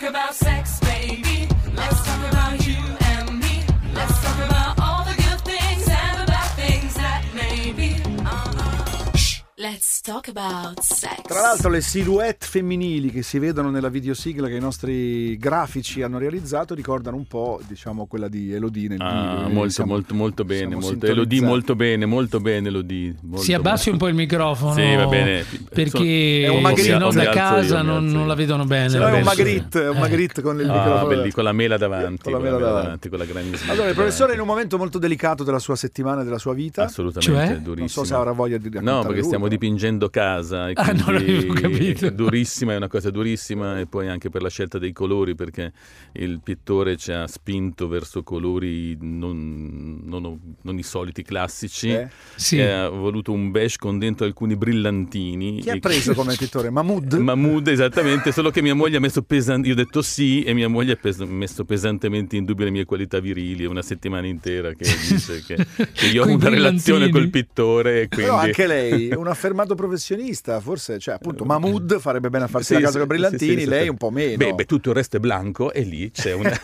talk about sex, Tra l'altro le silhouette femminili che si vedono nella videosigla che i nostri grafici hanno realizzato ricordano un po', diciamo, quella di Elodie nel Ah, video. Quindi molto, siamo- molto, molto bene. Molto, Elodie molto bene, molto bene Elodie. molto Si abbassi un po' il microfono. Sì, va bene. Perché È un Magritte. se no da io, casa mi non, non io. la vedono bene. Se no è un. Magritte, è un Eh. Magritte con il Ah, microfono. belli, con la mela davanti. Con la mela davanti. con la granissima. Allora, il professore in un momento molto delicato della sua settimana e della sua vita. Assolutamente, Cioè? durissimo. Non so se avrà voglia di raccontare No, perché lui, stiamo però. Dipingendo casa. E Ah, non avevo capito. è durissima, è una cosa durissima. E poi anche per la scelta dei colori, perché il pittore ci ha spinto verso colori non, non- non i soliti classici. Eh? Sì. E ha voluto un beige con dentro alcuni brillantini. Chi ha preso come pittore? Mahmood? Mahmood, esattamente, solo che mia moglie ha messo pesante, io ho detto sì e mia moglie ha pes- messo pesantemente in dubbio le mie qualità virili, una settimana intera che dice che, che io ho una relazione col pittore quindi... Però anche lei è un affermato professionista, forse, cioè appunto Mahmood farebbe bene a farsi Sì, la casa sì, con brillantini, sì, sì, lei un po' meno. Beh, beh, tutto il resto è blanco e lì c'è una,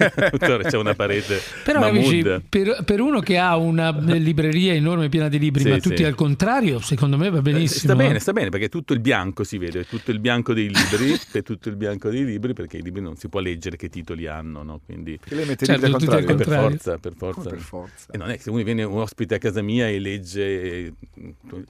c'è una parete Però amici, per, per uno che ha una libreria enorme piena di libri, Sì, ma tutti sì. al contrario, secondo me va Eh, benissimo. Sta bene, eh. sta bene, perché tutto il bianco si vede, tutto il bianco dei libri, è tutto il bianco dei libri, perché i libri non si può leggere che titoli hanno, no? Quindi Che lei mette Certo, libri al tutti al contrario. per forza, per Come forza. per forza. E non è che se uno viene un ospite a casa mia e legge eh,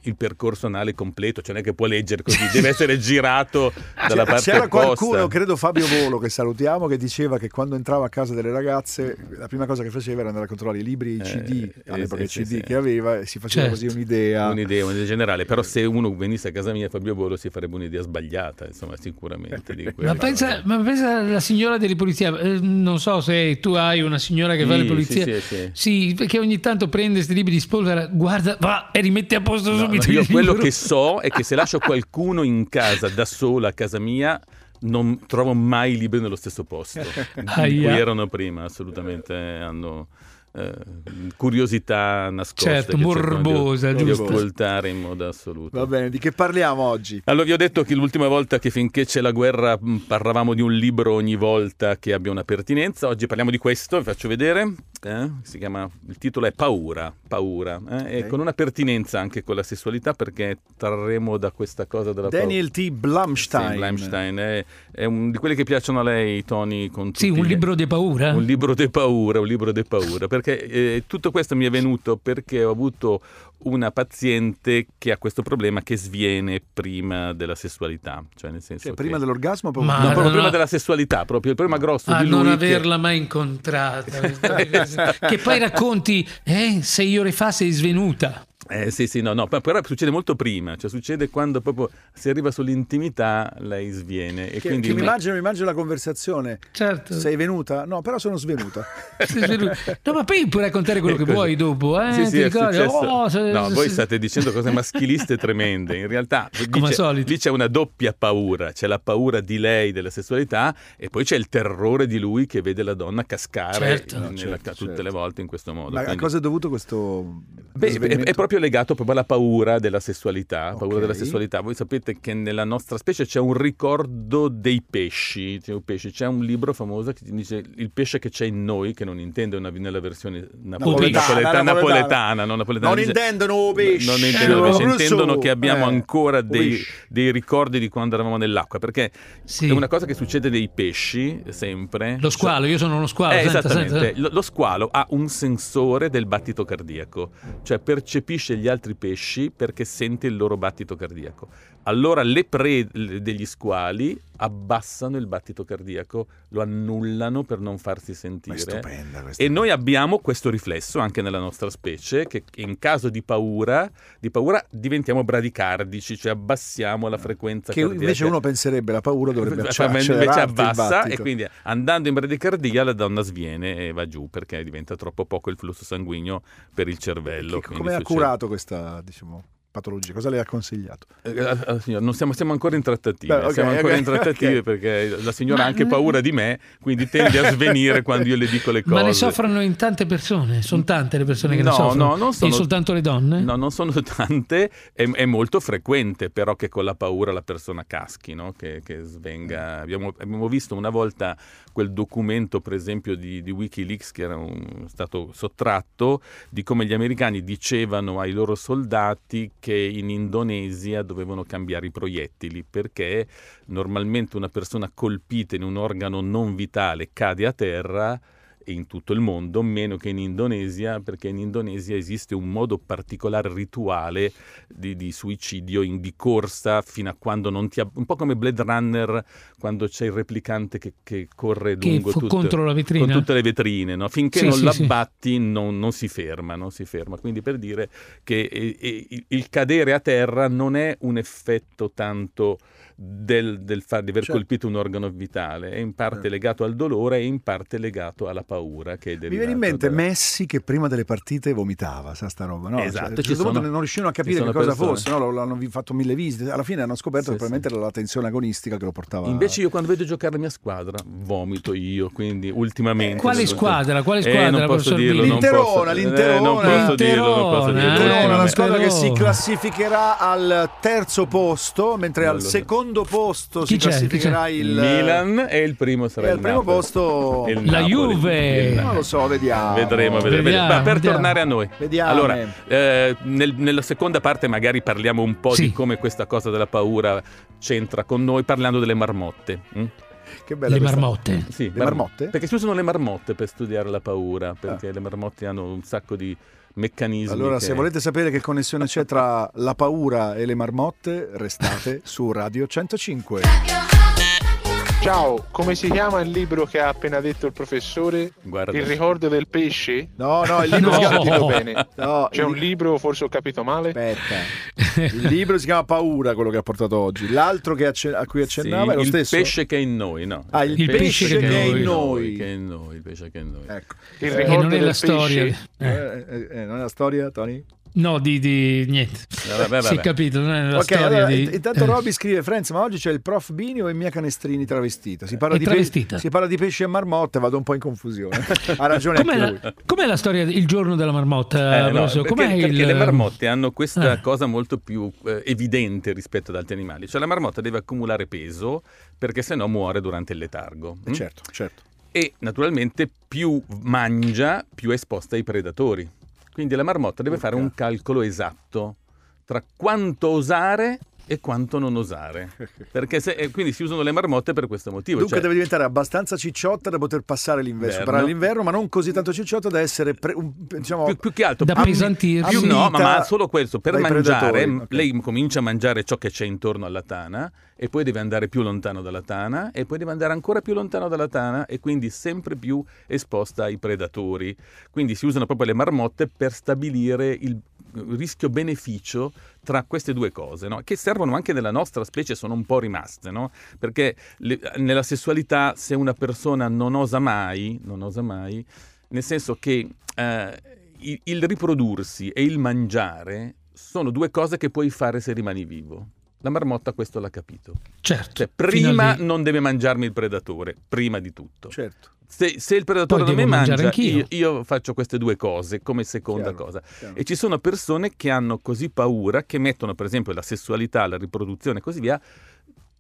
il percorso anale completo, cioè non è che può leggere così, deve essere girato dalla C'era- parte C'era opposta. qualcuno, credo Fabio Volo, che salutiamo, che diceva che quando entrava a casa delle ragazze la prima cosa che faceva era andare a controllare i libri e i Eh, CD, eh, all'epoca i sì, CD sì, che sì. aveva e si faceva Certo. così un'idea. Un'idea, un'idea generale, però se uno venisse a casa mia Fabio Volo si farebbe un'idea sbagliata, insomma, sicuramente. Di Ma pensa, ma pensa alla signora delle pulizie, eh, non so se tu hai una signora che fa Sì, le pulizie. sì, sì, sì. Sì, perché ogni tanto prende questi libri di spolvera, guarda, va e rimette a posto No, subito no, io quello libro. che so è che se lascio qualcuno in casa da sola a casa mia non trovo mai i libri nello stesso posto. In cui erano prima, assolutamente hanno eh, curiosità nascosta Certo, di- morbosa, di, giusto. occultare in modo assoluto. Va bene, di che parliamo oggi? Allora, vi ho detto che l'ultima volta che finché c'è la guerra mh, parlavamo di un libro ogni volta che abbia una pertinenza. Oggi parliamo di questo, vi faccio vedere. eh, si chiama, il titolo è Paura, Paura, eh, Ok. e con una pertinenza anche con la sessualità perché trarremo da questa cosa della Daniel T. Blumstein. Sì, Blumstein, è, è un di quelli che piacciono a lei, Tony, con Sì, un libro di paura. un libro di paura, un libro di paura, perché eh, tutto questo mi è venuto perché ho avuto una paziente che ha questo problema che sviene prima della sessualità, cioè nel senso Cioè, che- prima dell'orgasmo Ma- No, proprio prima no. della sessualità, proprio il problema grosso a di lui non che- averla mai incontrata. che poi racconti, eh, sei ore fa sei svenuta. Eh, sì, sì, no, no, però succede molto prima, cioè succede quando proprio si arriva sull'intimità, lei sviene e Che, quindi che mi, immagino, mi immagino la conversazione. Certo. Sei venuta? No, però sono svenuta. No, ma poi puoi raccontare quello che così. vuoi dopo, eh? Sì, sì, Ti è ricordi? Oh, se- no, se- voi se- state dicendo cose maschiliste tremende. In realtà, Come al dice- solito. lì c'è una doppia paura: c'è la paura di lei, della sessualità, e poi c'è il terrore di lui che vede la donna cascare Certo. nella- Certo, tutte certo. le volte in questo modo. Ma a Quindi- cosa è dovuto questo Beh, è, è proprio legato proprio alla paura della sessualità. Paura Ok. della sessualità. Voi sapete che nella nostra specie c'è un ricordo dei pesci. C'è un, pesce. C'è un libro famoso che ti dice il pesce che c'è in noi, che non intende una- nella versione napole- Napoletana, napoleta- napoletana. napoletana, non napoletana. Non Dice- intendono pesci. non intendono pesci, Russo. intendono che abbiamo Eh, ancora dei, dei ricordi di quando eravamo nell'acqua. Perché Sì. è una cosa che succede dei pesci sempre. Lo squalo, io sono uno squalo. Eh, senta, esattamente, senta. Lo, lo squalo ha un sensore del battito cardiaco, cioè percepisce gli altri pesci perché sente il loro battito cardiaco. Allora le pre le- degli squali abbassano il battito cardiaco, lo annullano per non farsi sentire. stupenda questa. E noi abbiamo questo riflesso anche nella nostra specie, che in caso di paura, di paura diventiamo bradicardici, cioè abbassiamo la frequenza Che cardiaca. invece uno penserebbe la paura dovrebbe acce- invece abbassa e quindi andando in bradicardia la donna sviene e va giù perché diventa troppo poco il flusso sanguigno per il cervello. Come ha curato questa diciamo, patologia? Cosa le ha consigliato? Eh, eh, eh, signor, non siamo, siamo ancora in trattative, Beh, ok, siamo ancora ok, in trattative ok. perché la signora ha anche paura di me, quindi tende a svenire quando io le dico le cose. Ma ne soffrono in tante persone? Sono tante le persone che ne No, soffrono? no, non sono- E soltanto le donne? No, non sono tante, è, è molto frequente però che con la paura la persona caschi, no? che, che svenga. Abbiamo, abbiamo visto una volta quel documento, per esempio, di, di Wikileaks che era un- stato sottratto, di come gli americani dicevano ai loro soldati che in Indonesia dovevano cambiare i proiettili perché normalmente una persona colpita in un organo non vitale cade a terra e in tutto il mondo, meno che in Indonesia, perché in Indonesia esiste un modo particolare rituale di, di suicidio, in- di corsa, fino a quando non ti... un po' come Blade Runner, quando c'è il replicante che, che corre Che lungo tutto- contro la vetrina? con tutte le vetrine, no? finché Sì, non sì, l'abbatti non, non si ferma, non si ferma. Quindi per dire che eh, il- il cadere a terra non è un effetto tanto del, del fa- di aver Certo. colpito un organo vitale, è in parte Certo. legato al dolore e in parte legato alla paura che è Mi viene in mente da- Messi che prima delle partite vomitava, sa sta roba, no? Esatto, Cioè, a un ci certo punto sono- non riuscivano a capire che cosa persone. fosse, no? L'hanno vi- fatto mille visite, alla fine hanno scoperto Sì, che probabilmente era la tensione agonistica che lo portava Invece io quando vedo giocare la mia squadra vomito io, quindi ultimamente... Quale sono- squadra? Quale Eh, squadra, non posso dirlo, non L'interona, posso- l'interona. eh, non posso dirlo, non posso dirlo. L'interona, Eh, squadra che si classificherà al terzo posto, mentre al so. Secondo posto Chi si c'è? Chi classificherà il Milan e il primo sarà e il al primo posto Il La Napoli. Juve. Il non lo so, vediamo. Vedremo, vedremo. Vediamo, Ma per vediamo. tornare a noi, Vediamo. allora, eh, nel- nella seconda parte magari parliamo un po' Sì. di come questa cosa della paura c'entra con noi, parlando delle marmotte. mm? Che bella Le questa- marmotte. Sì, Le marmotte? Perché si usano le marmotte per studiare la paura, perché le marmotte hanno un sacco di meccanismi. Allora, che- se volete sapere che connessione c'è tra la paura e le marmotte, restate su Radio 105. Ciao, come si chiama il libro che ha appena detto il professore? Guarda. Il ricordo del pesce? No, no, il libro No. si chiama Capito bene. No, C'è il- un libro, forse ho capito male? Aspetta. Il libro si chiama Paura, quello che ha portato oggi. L'altro che acce- a cui Sì, accennava è lo il stesso. pesce che è in noi, no? Ah, il pesce che è in noi. Che è in noi, il pesce che è in noi. Ecco. Il Eh, E ricordo non è del la storia. pesce? eh. Eh, eh, eh, non è la storia, Tony? No, di, di niente. Vabbè, vabbè. Si è capito, non è la ok, storia allora, di... int- intanto eh. Robby scrive Franz, ma oggi c'è il prof Bini o è Mia Canestrini travestita? Si parla, di, pe- travestita. si parla di pesci e marmotte, vado un po' in confusione. ha ragione Com'è la, com'è la storia del giorno della marmotta, Eh, no, perché, Com'è perché il... le marmotte hanno questa Eh. cosa molto più eh, evidente rispetto ad altri animali. Cioè la marmotta deve accumulare peso perché sennò muore durante il letargo. Eh, mm? certo, certo. E naturalmente più mangia, più è esposta ai predatori. Quindi la marmotta deve fare un calcolo esatto tra quanto osare e quanto non osare. Perché se, quindi si usano le marmotte per questo motivo. Dunque cioè- deve diventare abbastanza cicciotta da poter passare l'inverno, Inverno. superare l'inverno, ma non così tanto cicciotta da essere pre- un- diciamo, più, più che altro Da appesantirsi. più- no, ma, ma solo questo per mangiare predatori, ok. lei comincia a mangiare ciò che c'è intorno alla tana e poi deve andare più lontano dalla tana e poi deve andare ancora più lontano dalla tana e quindi sempre più esposta ai predatori quindi si usano proprio le marmotte per stabilire il rischio-beneficio tra queste due cose, no? che servono anche nella nostra specie, sono un po' rimaste, no? perché le- nella sessualità se una persona non osa mai, non osa mai, nel senso che eh, il, il riprodursi e il mangiare sono due cose che puoi fare se rimani vivo. La marmotta questo l'ha capito. Certo. Cioè, prima di- non deve mangiarmi il predatore, prima di tutto. certo. Se, se il predatore Poi non mi mangia, io, io faccio queste due cose come seconda Chiaro, cosa. chiaro. E ci sono persone che hanno così paura che mettono, per esempio, la sessualità, la riproduzione e così via,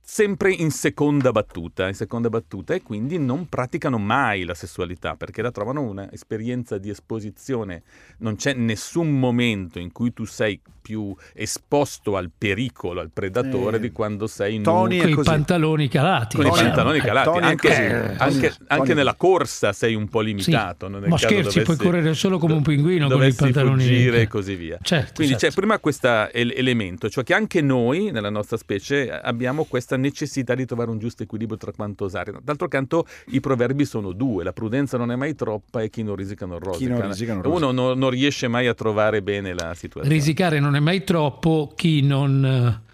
sempre in seconda battuta, in seconda battuta e quindi non praticano mai la sessualità perché la trovano un'esperienza di esposizione. Non c'è nessun momento in cui tu sei più esposto al pericolo, al predatore Eh, di quando sei Tony nudo è Con i pantaloni calati. con i Tony- pantaloni eh, calati. Tony anche, così. anche- anche Tony- nella corsa sei un po' Sì. limitato. no? Nel Ma scherzi, puoi dovessi- correre solo come un pinguino con i pantaloni. fuggire e così via. Certo, Quindi certo. c'è prima questo elemento, cioè che anche noi nella nostra specie abbiamo questa necessità di trovare un giusto equilibrio tra quanto osare. D'altro canto i proverbi sono due, la prudenza non è mai troppa e chi non risica non rosica. Non risica non E Uno non, non riesce mai a trovare bene la situazione. Risicare non è mai troppo, chi non, eh,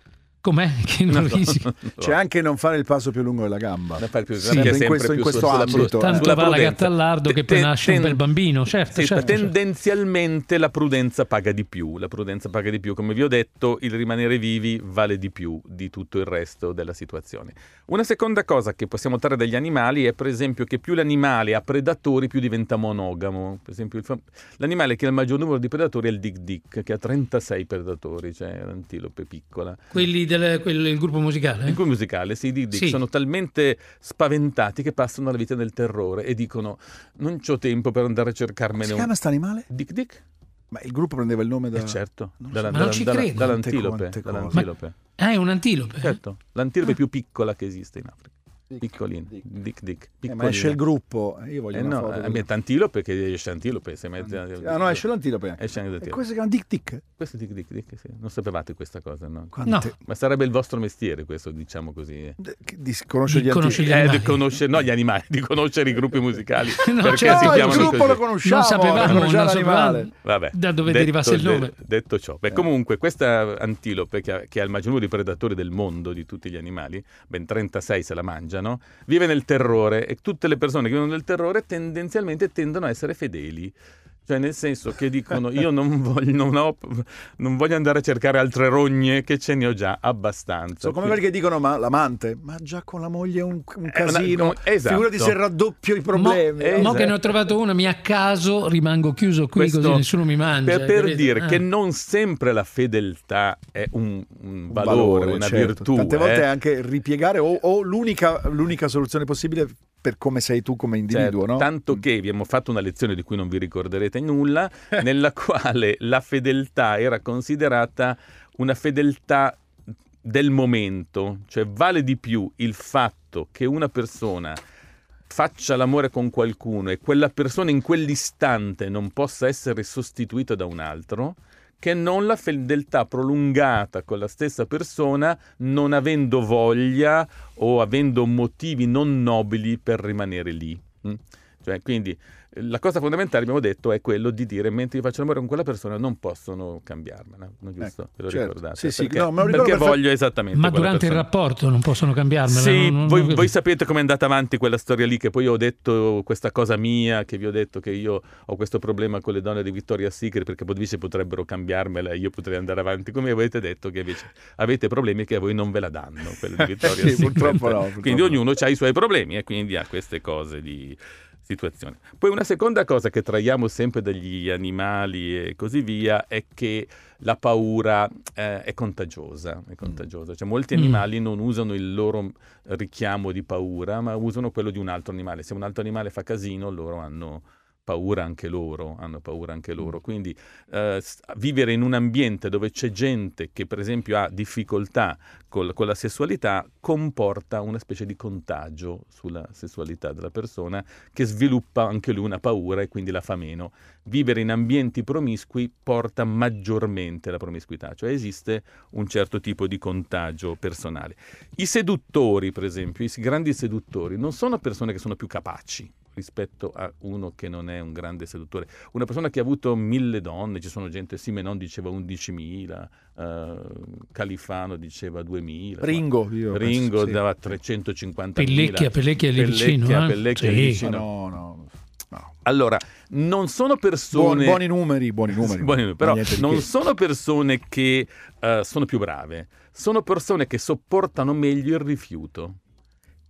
Com'è? Che non so, risi? non so. C'è anche non fare il passo più lungo della gamba. Più- Sì. è Sempre in questo- in questo sulla- ambito. sulla Tanto va la prudenza. gatta al lardo che poi Ten- nasce un ten- bel bambino, certo, sì, certo, certo. tendenzialmente la prudenza paga di più, la prudenza paga di più, come vi ho detto, il rimanere vivi vale di più di tutto il resto della situazione. Una seconda cosa che possiamo trarre dagli animali è per esempio che più l'animale ha predatori più diventa monogamo. Per esempio il fam- l'animale che ha il maggior numero di predatori è il Dick Dick, che ha 36 predatori, cioè l'antilope piccola. Quelli del quello- il gruppo musicale? Il cui musicale, sì, i Dick Dick Sì. sono talmente spaventati che passano la vita nel terrore e dicono non c'ho tempo per andare a Come cercarmene si un... chiama sta animale? Dick Dick? Ma il gruppo prendeva il nome da... Eh certo, non dalla- so. Ma non dalla- ci dalla- credo. dall'antilope. Quante dall'antilope. Ah, è un antilope? Certo, l'antilope Ah. più piccola che esiste in Africa. Dick, Piccolina, Dick. Dick. Eh, ma esce il gruppo. Io voglio Eh una no, foto. me è antilope che esce antilope. Se mette, Ah no, esce l'antilope. Esce anche E l'antilope. questo si chiama Dick Dick. Questo è Dick Dick, Dick, sì. Non sapevate questa cosa, no? Quante... Ma sarebbe il vostro mestiere questo, diciamo così. Che- Di conoscere Di gli antichi. gli Eh, animali. di conoscere, no gli animali, di conoscere i gruppi musicali. No, perché certo. si No, il gruppo così. lo conosciamo. Non sapevamo, non l'animale. sapevamo. Vabbè, Da dove detto- derivasse il nome. detto ciò, beh, Eh. comunque questa antilope che ha, che ha il maggior numero di predatori del mondo, di tutti gli animali, ben 36 se la mangiano, vive nel terrore e tutte le persone che vivono nel terrore tendenzialmente tendono a essere fedeli. Cioè nel senso che dicono io non voglio, non ho- non voglio andare a cercare altre rogne che ce ne ho già abbastanza. Sono come Quindi- quelli che dicono ma l'amante, ma già con la moglie è un, un una- casino. esatto. Figurati se raddoppio i problemi. Eh, Mo esatto. che ne ho trovato una, mi a caso rimango chiuso qui Questo- così nessuno mi mangia. Per, per dire Ah. che non sempre la fedeltà è un, un valore, una certo. virtù. Tante volte eh. è anche ripiegare o, o l'unica, l'unica soluzione possibile per come sei tu come individuo, Certo, no? Tanto che abbiamo fatto una lezione di cui non vi ricorderete nulla, nella quale la fedeltà era considerata una fedeltà del momento, cioè vale di più il fatto che una persona faccia l'amore con qualcuno e quella persona in quell'istante non possa essere sostituita da un altro, che non la fedeltà prolungata con la stessa persona non avendo voglia o avendo motivi non nobili per rimanere lì. mm? Cioè, quindi la cosa fondamentale, abbiamo detto, è quello di dire mentre io faccio l'amore con quella persona non possono cambiarmela, no? giusto? Ecco, Ve lo certo. ricordate? Sì, sì, perché no, me lo ricordo perché perfett- voglio esattamente Ma durante il persona. rapporto non possono cambiarmela? Sì, non- non- voi, non- voi sapete com'è andata avanti quella storia lì, che poi ho detto questa cosa mia, che vi ho detto che io ho questo problema con le donne di Victoria's Secret, perché invece potrebbero cambiarmela e io potrei andare avanti. Come avete detto che invece avete problemi che a voi non ve la danno, quelle di Victoria's Sì, Secret. purtroppo no, purtroppo quindi no. ognuno ha i suoi problemi e quindi ha queste cose di situazione. Poi una seconda cosa che traiamo sempre dagli animali e così via è che la paura eh, è contagiosa, è contagiosa. Cioè, molti Mm. animali non usano il loro richiamo di paura, ma usano quello di un altro animale. Se un altro animale fa casino, loro hanno paura anche loro, hanno paura anche loro. Quindi eh, vivere in un ambiente dove c'è gente che per esempio ha difficoltà col- con la sessualità comporta una specie di contagio sulla sessualità della persona che sviluppa anche lui una paura e quindi la fa meno. Vivere in ambienti promiscui porta maggiormente la promiscuità, cioè esiste un certo tipo di contagio personale. I seduttori, per esempio, i grandi seduttori, non sono persone che sono più capaci rispetto a uno che non è un grande seduttore. Una persona che ha avuto mille donne, ci sono gente, Simenon diceva 11.000, eh, Califano diceva 2.000. Ringo, io Ringo penso, sì. dava 350.000. Pellecchia, Pellecchia è lì vicino, Pellecchia, eh? Pellecchia Sì. lì Ma vicino. no, no, no. Allora, non sono Buoni, persone... buoni numeri, buoni numeri. Buoni numeri, però non che. sono persone che eh, sono più brave, sono persone che sopportano meglio il rifiuto.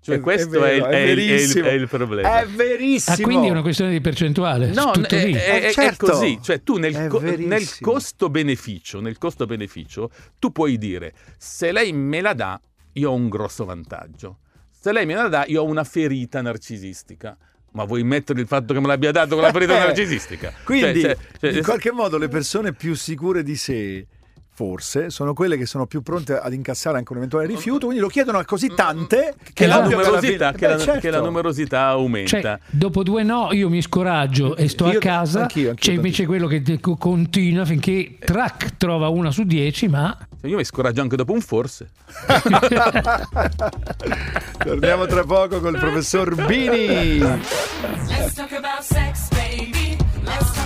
Cioè, questo è, il- vero, è è il- è il, è il problema. È verissimo. Ah, quindi è una questione di percentuale? No, tutto è, lì. è- è- Eh, certo. è così, cioè tu nel, co- nel costo-beneficio, nel costo-beneficio, tu puoi dire se lei me la dà, io ho un grosso vantaggio. Se lei me la dà, io ho una ferita narcisistica. Ma vuoi mettere il fatto che me l'abbia dato con la ferita Eh, narcisistica? Quindi, Cioè, cioè, cioè, in qualche modo, le persone più sicure di sé, forse, sono quelle che sono più pronte ad incassare anche un eventuale rifiuto, quindi lo chiedono a così tante che, che, la l'ovvio che alla numerosità, che, la, Beh, certo. che la numerosità aumenta. Cioè, dopo due no, io mi scoraggio e sto Io- a casa. anch'io, anch'io, C'è invece quello che continua finché track trova una su dieci, ma Cioè, Io mi scoraggio anche dopo un forse. Torniamo tra poco col professor Bini. Let's talk about sex, baby. Let's talk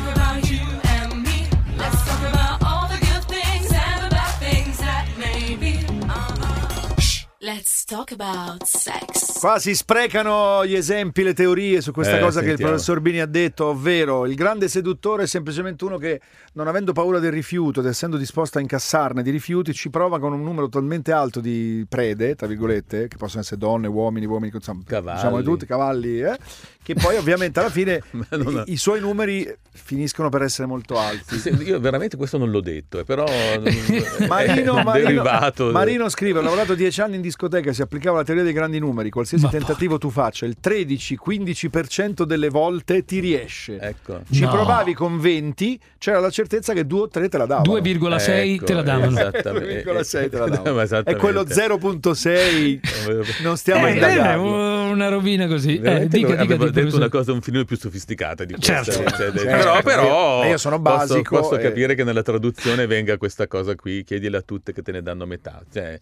Let's talk about sex. Qua si sprecano gli esempi, le teorie su questa Eh, cosa che il sentiamo. professor Bini ha detto, ovvero il grande seduttore è semplicemente uno che, non avendo paura del rifiuto ed essendo disposto a incassarne di rifiuti, ci prova con un numero talmente alto di prede, tra virgolette, che possono essere donne, uomini, uomini, insomma, Cavalli. diciamo di tutti, cavalli, eh, che poi ovviamente alla fine i, i suoi numeri finiscono per essere molto alti. Se- Io veramente questo non l'ho detto, eh, però Marino, è Marino, derivato. Marino scrive: Ho lavorato dieci anni in discoteca, si applicava la teoria dei grandi numeri. Qualsiasi Ma tentativo tu faccia, il 13-15% delle volte ti riesce. Ecco. Ci No. provavi con 20, c'era la certezza che 2 o 3 te la davano. 2,6 Ecco, te la davano. esattamente. 2,6 te la davano. E quello 0,6 non stiamo a Eh, indagarlo. una rovina così. Eh, dica, dica, avevo dica, detto professore. una cosa un filino più sofisticata di questa. Certo. cioè, de- Certo. Però, però Io- sono posso- basico Posso, e- capire che nella traduzione venga questa cosa qui, chiedile a tutte che te ne danno metà. Cioè,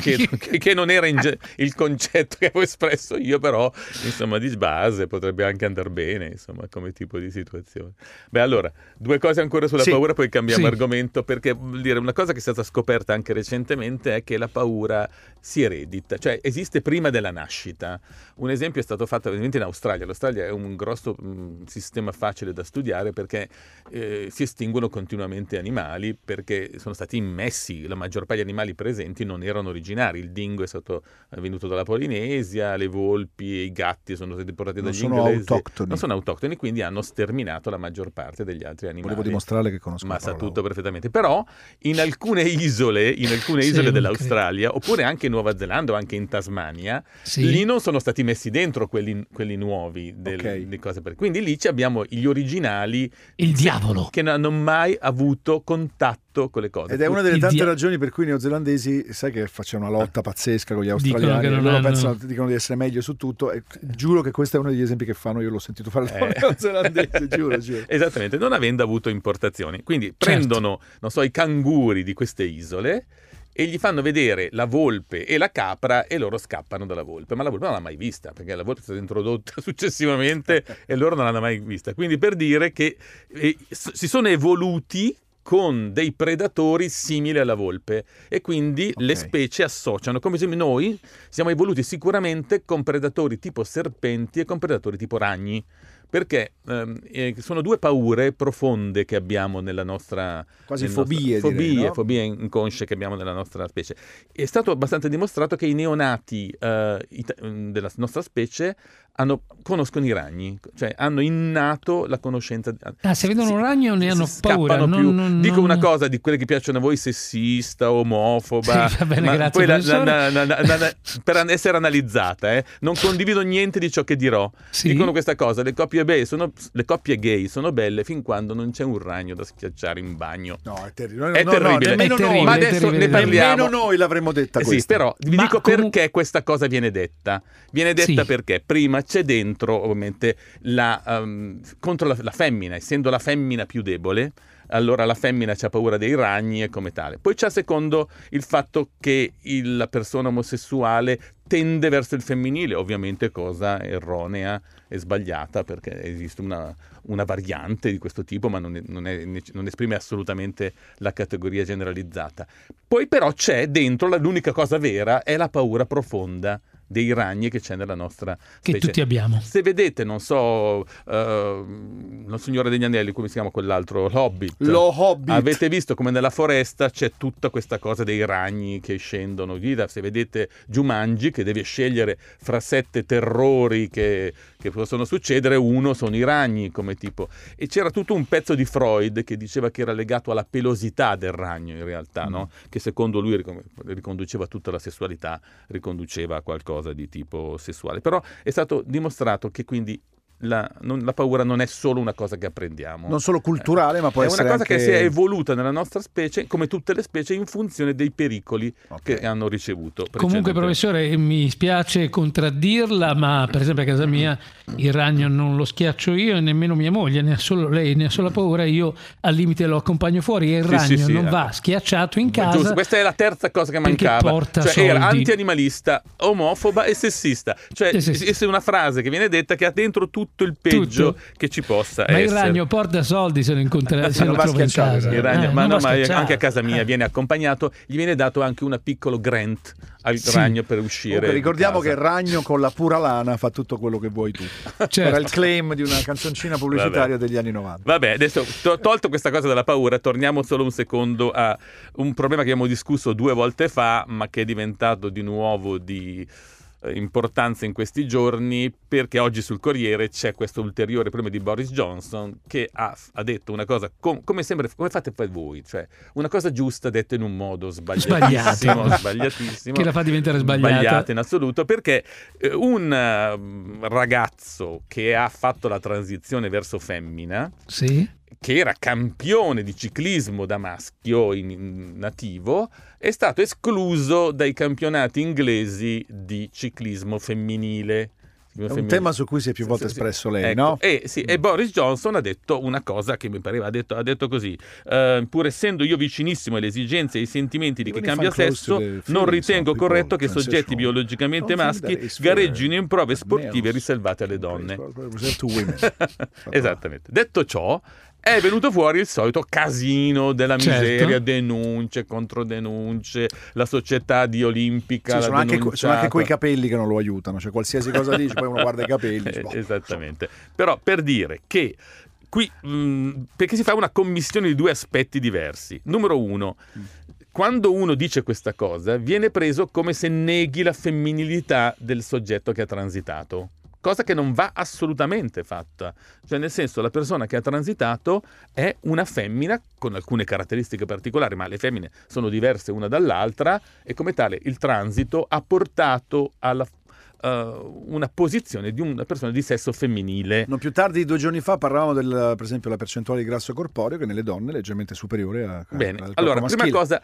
che, che- che non era ge- il concetto che avevo espresso io, però insomma di base potrebbe anche andare bene, insomma, come tipo di situazione. Beh, allora, due cose ancora sulla Sì. paura, poi cambiamo Sì. argomento, perché vuol dire una cosa che è stata scoperta anche recentemente è che la paura si eredita, cioè esiste prima della nascita. Un esempio è stato fatto ovviamente in Australia. L'Australia è un grosso mh, sistema facile da studiare perché eh, si estinguono continuamente animali perché sono stati immessi, la maggior parte degli animali presenti non erano originari. Il dingo è stato è venuto dalla Polinesia, le volpi e i gatti sono stati portati Non dagli sono inglesi. autoctoni. Non sono autoctoni, quindi hanno sterminato la maggior parte degli altri animali. Volevo dimostrare che conosco Ma sa tutto perfettamente. Però in alcune isole, in alcune Sì, isole dell'Australia, oppure anche in Nuova Zelanda o anche in Tasmania, Sì. lì non sono stati messi dentro quelli, quelli nuovi del- Ok. di cose per- Quindi lì ci abbiamo gli originali Il diavolo. che non hanno mai avuto contatto con le cose. Ed è una delle tante dia- ragioni per cui i neozelandesi, sai che facciano una lotta pazzesca con gli Dicono australiani, che non loro hanno- pensano, dicono di essere meglio su tutto e giuro che questo è uno degli esempi che fanno, io l'ho sentito fare Eh. neozelandese, giuro, giuro. Esattamente, non avendo avuto importazioni. Quindi Certo. prendono, non so, i canguri di queste isole e gli fanno vedere la volpe e la capra e loro scappano dalla volpe. Ma la volpe non l'ha mai vista, perché la volpe è stata introdotta successivamente e loro non l'hanno mai vista. Quindi per dire che eh, si sono evoluti con dei predatori simili alla volpe e quindi le Ok. specie associano, come se noi siamo evoluti sicuramente con predatori tipo serpenti e con predatori tipo ragni perché ehm, eh, sono due paure profonde che abbiamo nella nostra Quasi nel fobie, nostro- direi, fobie, no? fobie inconsce che abbiamo nella nostra specie. È stato abbastanza dimostrato che i neonati eh, ita- della nostra specie hanno- conoscono i ragni, cioè hanno innato la conoscenza. Ah, se vedono un ragno ne si hanno paura. più. non- non- Dico non- una cosa di quelle che piacciono a voi, sessista, omofoba, Sì, va bene, grazie, la- la- per essere analizzata, eh. non condivido niente di ciò che dirò. Sì? Dicono questa cosa: le coppie, gay sono, le coppie gay sono belle fin quando non c'è un ragno da schiacciare in bagno. No, è terribile. È No, no, terribile. nemmeno È terribile, noi, Ma è adesso terribile. ne parliamo. nemmeno noi l'avremmo detta Eh sì, questa. però vi Ma dico comu- perché questa cosa viene detta. Viene detta Sì. perché prima c'è dentro, ovviamente, la, ehm, contro la, la femmina, essendo la femmina più debole, allora la femmina ha paura dei ragni e come tale. Poi c'è secondo il fatto che il- la persona omosessuale tende verso il femminile, ovviamente cosa erronea e sbagliata perché esiste una, una variante di questo tipo, ma non, è- non è- non esprime assolutamente la categoria generalizzata. Poi però c'è dentro l'unica cosa vera è la paura profonda dei ragni che c'è nella nostra Che specie. tutti abbiamo. Se vedete, non so, eh, lo Signore degli Anelli, come si chiama quell'altro? L'Hobbit. Lo Hobbit. Avete visto come nella foresta c'è tutta questa cosa dei ragni che scendono. Se vedete Jumanji che deve scegliere fra sette terrori che, che possono succedere, uno sono i ragni come tipo. E c'era tutto un pezzo di Freud che diceva che era legato alla pelosità del ragno in realtà, no? che secondo lui ricon- riconduceva tutta la sessualità, riconduceva a qualcosa di tipo sessuale. Però è stato dimostrato che quindi la, non- la paura non è solo una cosa che apprendiamo. Non solo culturale, ma può è essere una cosa anche... che si è evoluta nella nostra specie, come tutte le specie, in funzione dei pericoli Ok. che hanno ricevuto. Comunque, professore, mi spiace contraddirla, ma per esempio a casa mia il ragno non lo schiaccio io e nemmeno mia moglie, ne ha solo lei, ne ha solo paura. Io al limite lo accompagno fuori e il Sì, ragno sì, sì, non eh. va schiacciato in casa. Giusto, questa è la terza cosa che mancava. porta Cioè, era soldi. anti-animalista, omofoba e sessista. Cioè, Sì, sì, sì. è una frase che viene detta che ha dentro tutte tutto il peggio Tutto. che ci possa Ma il essere. ragno porta soldi se lo incontra se Non lo va trova in schiacciato, casa. il Il ragno- Eh, ma no, ma anche a casa mia viene accompagnato, gli viene dato anche una piccolo grant al Sì. ragno per uscire. Comunque, di ricordiamo che il ragno con la pura lana fa tutto quello che vuoi tu. Certo. Era il claim di una canzoncina pubblicitaria Vabbè. degli anni 90. Vabbè, adesso to- tolto questa cosa della paura, torniamo solo un secondo a un problema che abbiamo discusso due volte fa, ma che è diventato di nuovo di eh, importanza in questi giorni perché oggi sul Corriere c'è questo ulteriore problema di Boris Johnson che ha, ha detto una cosa com- come sempre come fate poi voi, cioè una cosa giusta detta in un modo sbagliatissimo, Sbagliato. sbagliatissimo Che la fa diventare sbagliata. sbagliato in assoluto perché eh, un eh, ragazzo che ha fatto la transizione verso femmina Sì. Che era campione di ciclismo da maschio in- in nativo, è stato escluso dai campionati inglesi di ciclismo femminile. È un tema su cui si è più volte Sì, sì, espresso lei, ecco, no? E, sì, e Boris Johnson ha detto una cosa che mi pareva, ha detto, ha detto così, eh, pur essendo io vicinissimo alle esigenze e ai sentimenti di chi cambia sesso, non ritengo corretto che soggetti biologicamente maschi gareggino in prove sportive riservate alle donne. Esattamente. Detto ciò, è venuto fuori il solito casino della Certo. miseria, denunce, controdenunce, la società di Olimpica. Sì, sono, anche, sono anche quei capelli che non lo aiutano, cioè qualsiasi cosa dici, poi uno guarda i capelli. dice, Eh, boh, Esattamente. Però per dire che qui, mh, perché si fa una commissione di due aspetti diversi. Numero uno, quando uno dice questa cosa, viene preso come se neghi la femminilità del soggetto che ha transitato. Cosa che non va assolutamente fatta. Cioè, nel senso, la persona che ha transitato è una femmina con alcune caratteristiche particolari, ma le femmine sono diverse una dall'altra e come tale il transito ha portato alla eh, una posizione di una persona di sesso femminile. Non più tardi di due giorni fa parlavamo del, per esempio, la percentuale di grasso corporeo che nelle donne è leggermente superiore a, a- Bene, corpo allora, maschile. prima cosa,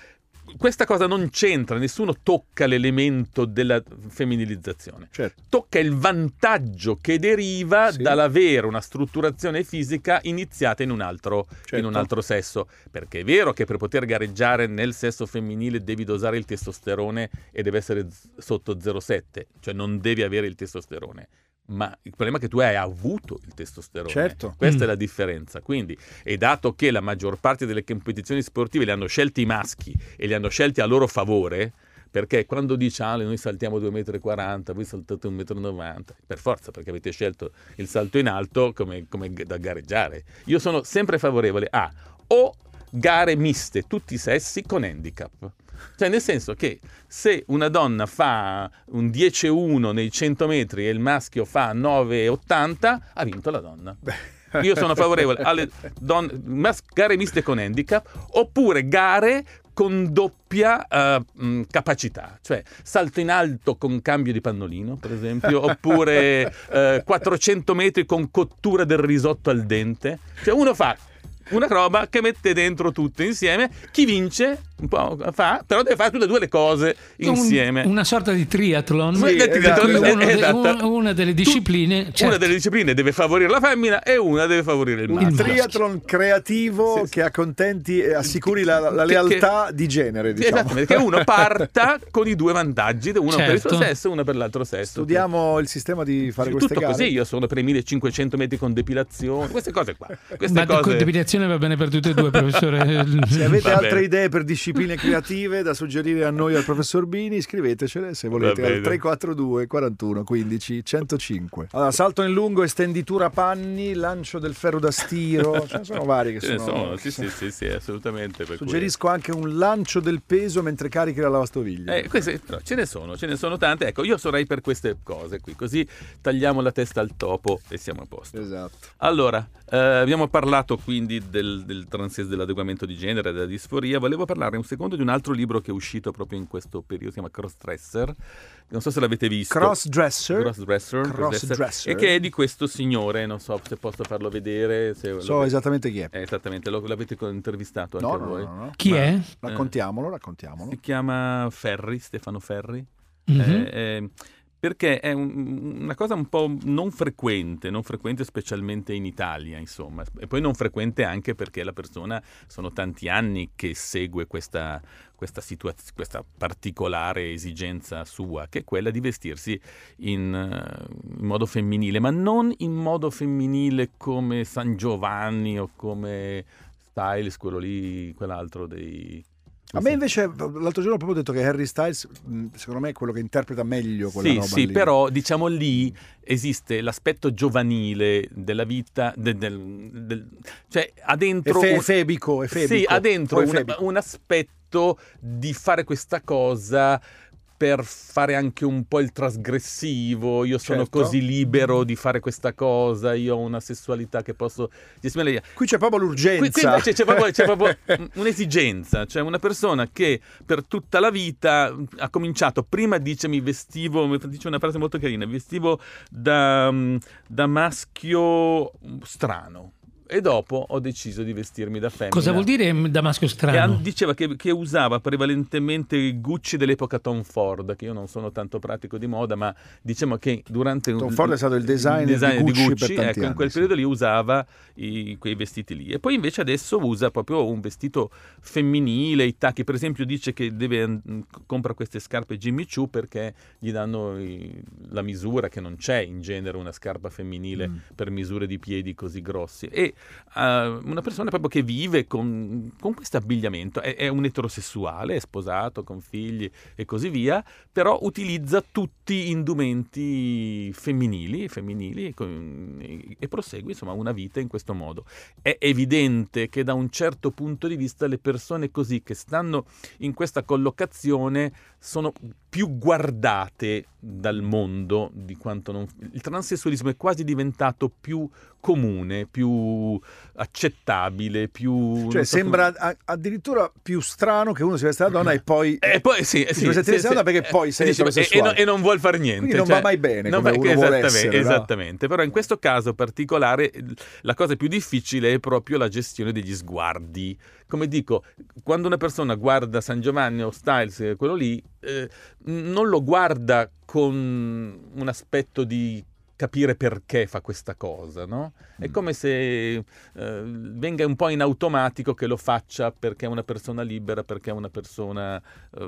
questa cosa non c'entra, nessuno tocca l'elemento della femminilizzazione. Certo. Tocca il vantaggio che deriva Sì. dall'avere una strutturazione fisica iniziata in un, altro, Certo. in un altro sesso. Perché è vero che per poter gareggiare nel sesso femminile devi dosare il testosterone e deve essere sotto 0,7, cioè non devi avere il testosterone. Ma il problema è che tu hai avuto il testosterone. Certo. Questa Mm. è la differenza. Quindi, e dato che la maggior parte delle competizioni sportive le hanno scelti i maschi e li hanno scelti a loro favore, perché quando dice ah, noi saltiamo 2,40 m, voi saltate 1,90 m, per forza, perché avete scelto il salto in alto come, come da gareggiare. Io sono sempre favorevole a o gare miste, tutti i sessi, con handicap. Cioè, nel senso che se una donna fa un 10,1 nei 100 metri e il maschio fa 9,80, ha vinto la donna. Io sono favorevole alle donne, mas- gare miste con handicap oppure gare con doppia mh, capacità, cioè salto in alto con cambio di pannolino, per esempio, oppure eh, 400 metri con cottura del risotto al dente. Cioè uno fa una roba che mette dentro tutto insieme, chi vince un po' fa, però deve fare tutte e due le cose insieme. Un- una sorta di triathlon. Sì, esatto, cui uno de- esatto. un- una delle discipline. Tu- certo. Una delle discipline deve favorire la femmina e una deve favorire il Un maschio. triathlon creativo Sì, sì. che accontenti e assicuri la, la Che- lealtà di genere, diciamo. Esattamente, che uno parta con i due vantaggi, uno per il suo Certo. sesso e uno per l'altro sesso. Studiamo il sistema di fare Sì, queste tutto gare. così, io sono per i 1500 metri con depilazione, queste cose qua. Queste Ma cose... con depilazione va bene per tutte e due, professore. Se avete Va altre bene. idee per discipline creative da suggerire a noi al professor Bini, scrivetecele se volete al bene. 342 41 15 105. Allora, salto in lungo, estenditura panni, lancio del ferro da stiro, ce ne sono vari che sono. sono, sì, sì, sì, sì, assolutamente. per cui- Suggerisco anche un lancio del peso mentre carichi la lavastoviglie. Eh, queste- però ce ne sono, ce ne sono tante. Ecco, io sarei per queste cose qui, così tagliamo la testa al topo e siamo a posto. Esatto. Allora, eh, abbiamo parlato quindi del, del transes- dell'adeguamento di genere, della disforia. Volevo parlare un secondo di un altro libro che è uscito proprio in questo periodo, si chiama Crossdresser. Non so se l'avete visto. Crossdresser. Crossdresser, Crossdresser. e che è di questo signore, non so se posso farlo vedere. Se lo- So esattamente chi è. Eh, esattamente, lo- l'avete intervistato anche No, a no, voi. no, no. Chi Ma- è? Raccontiamolo, raccontiamolo. Si chiama Ferri, Stefano Ferri. Mhm. Eh, eh, perché è un- una cosa un po' non frequente, non frequente specialmente in Italia, insomma, e poi non frequente anche perché la persona sono tanti anni che segue questa, questa, situaz- questa particolare esigenza sua, che è quella di vestirsi in, eh, in modo femminile, ma non in modo femminile come San Giovanni o come Styles, quello lì, quell'altro dei... A me invece l'altro giorno ho proprio detto che Harry Styles, mh, secondo me, è quello che interpreta meglio quella Sì, roba sì, lì. però diciamo lì esiste l'aspetto giovanile della vita, de- del- del- cioè ha È dentro... fe- un- efebico, efebico. Sì, ha dentro un, un aspetto di fare questa cosa per fare anche un po' il trasgressivo, io sono Certo. così libero di fare questa cosa, io ho una sessualità che posso. Qui c'è proprio l'urgenza. Qui, qui invece c'è proprio, c'è proprio un'esigenza, cioè una persona che per tutta la vita ha cominciato, prima dice mi vestivo, dice una frase molto carina, vestivo da, da maschio strano e dopo ho deciso di vestirmi da femmina. Cosa vuol dire da maschio E strano? an- diceva che, che usava prevalentemente i Gucci dell'epoca Tom Ford, che io non sono tanto pratico di moda, ma diciamo che durante Tom Ford è stato il designer di designer Gucci per tanti ecco, in anni, quel sì. periodo lì usava i- quei vestiti lì. E poi invece adesso usa proprio un vestito femminile, i tacchi. Per esempio dice che deve, compra queste scarpe Jimmy Choo perché gli danno i- la misura, che non c'è in genere una scarpa femminile Mm. per misure di piedi così grossi. E eh, una persona proprio che vive con, con questo abbigliamento, è, è un eterosessuale, è sposato, con figli e così via, però utilizza tutti indumenti femminili, femminili e, con- e prosegue insomma una vita in questo modo. È evidente che da un certo punto di vista le persone così che stanno in questa collocazione sono più guardate dal mondo di quanto non... Il transessualismo è quasi diventato più comune, più accettabile, più... Cioè, so sembra a- addirittura più strano che uno si veste da donna e poi... come- E poi sì, sì, Ti vesti sì, da donna perché poi sei Dici, e- e, eterosessuale. non- e non vuol fare niente. Quindi non cioè, va mai bene non come va- esattamente, essere, no? esattamente. Però in questo caso particolare la cosa più difficile è proprio la gestione degli sguardi. Come dico, quando una persona guarda San Giovanni o Styles, eh, quello lì, eh, non lo guarda con un aspetto di capire perché fa questa cosa, no? È Mm. come se eh, venga un po' in automatico che lo faccia perché è una persona libera, perché è una persona eh,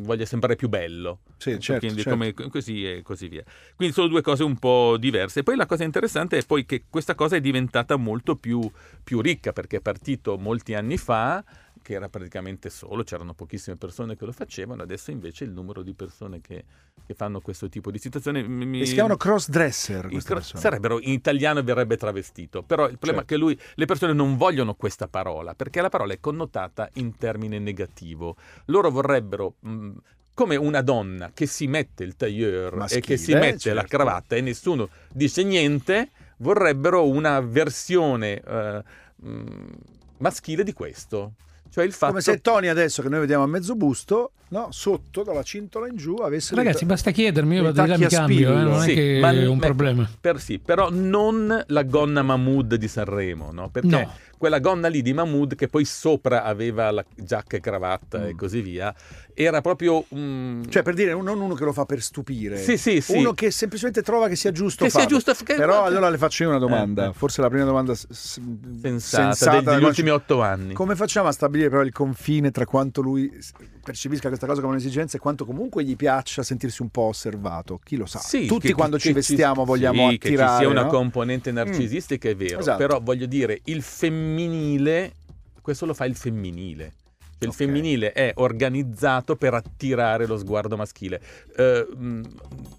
voglia sembrare più bello. Sì, certo, Quindi certo. come- così e così via. Quindi sono due cose un po' diverse. E poi la cosa interessante è poi che questa cosa è diventata molto più, più ricca perché è partito molti anni fa che era praticamente solo, c'erano pochissime persone che lo facevano, adesso invece il numero di persone che, che fanno questo tipo di situazione mi- si chiamano cross-dresser queste cro- sarebbero in italiano verrebbe travestito, però il problema Certo. è che lui, le persone non vogliono questa parola perché la parola è connotata in termine negativo. Loro vorrebbero mh, come una donna che si mette il tailleur Maschile, e che si mette la certo. cravatta e nessuno dice niente, vorrebbero una versione eh, mh, maschile di questo. Cioè il fatto Come se Tony adesso che noi vediamo a mezzo busto, no, sotto dalla cintola in giù avesse Ragazzi, dei- basta chiedermi, io vado di là mi a cambio, eh, non è Sì, che ma- è un ma- problema. Per sì, però non la gonna Mahmood di Sanremo, no? Perché No. Quella gonna lì di Mahmood, che poi sopra aveva la giacca e cravatta e Mm. così via, era proprio un... Cioè, per dire, non uno che lo fa per stupire, Sì, sì, sì. uno che semplicemente trova che sia giusto Che sia farlo. giusto- che- Però allora le faccio io una domanda, Eh, forse la prima domanda s- sensata, sensata degli, degli ultimi otto anni. Come facciamo a stabilire però il confine tra quanto lui percepisca questa cosa come un'esigenza e quanto comunque gli piaccia sentirsi un po' osservato? Chi lo sa? Sì, Tutti che- quando che ci vestiamo vogliamo sì, che attirare, ci sia una no? componente narcisistica è vero, Esatto. però voglio dire, il femminile, questo lo fa il femminile. Cioè, Il Ok. femminile è organizzato per attirare lo sguardo maschile. Eh, mh,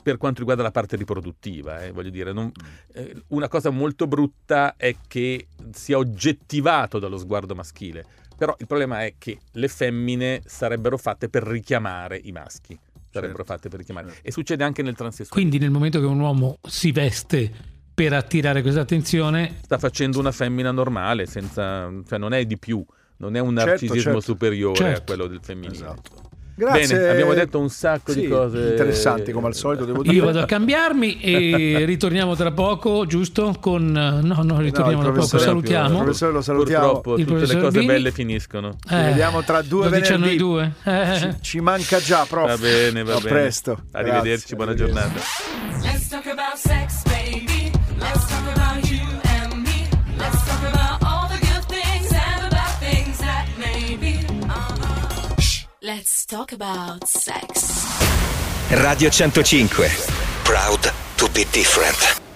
per quanto riguarda la parte riproduttiva, eh, voglio dire, non- eh, una cosa molto brutta è che sia oggettivato dallo sguardo maschile. Però il problema è che le femmine sarebbero fatte per richiamare i maschi. Sarebbero Certo, fatte per richiamare. certo. E succede anche nel transessualismo. Quindi nel momento che un uomo si veste per attirare questa attenzione, sta facendo una femmina normale, senza, cioè non è di più, non è un Certo, narcisismo certo. superiore a Certo. quello del femminile. Esatto. Grazie. Bene, abbiamo detto un sacco Sì, di cose interessanti come al solito, devo dire. Io vado a cambiarmi e ritorniamo tra poco, giusto? Con no, no, ritorniamo No, tra poco. Salutiamo. il professore lo salutiamo. Purtroppo Il tutte le cose Bini. belle finiscono. Ci vediamo tra due Lo dice a noi venerdì. due. Eh. Ci, ci manca già, prof. Va bene, va a bene. presto. Arrivederci, Grazie, buona giornata. Let's talk about sex, baby. Let's talk about Let's talk about sex. Radio 105. Proud to be different.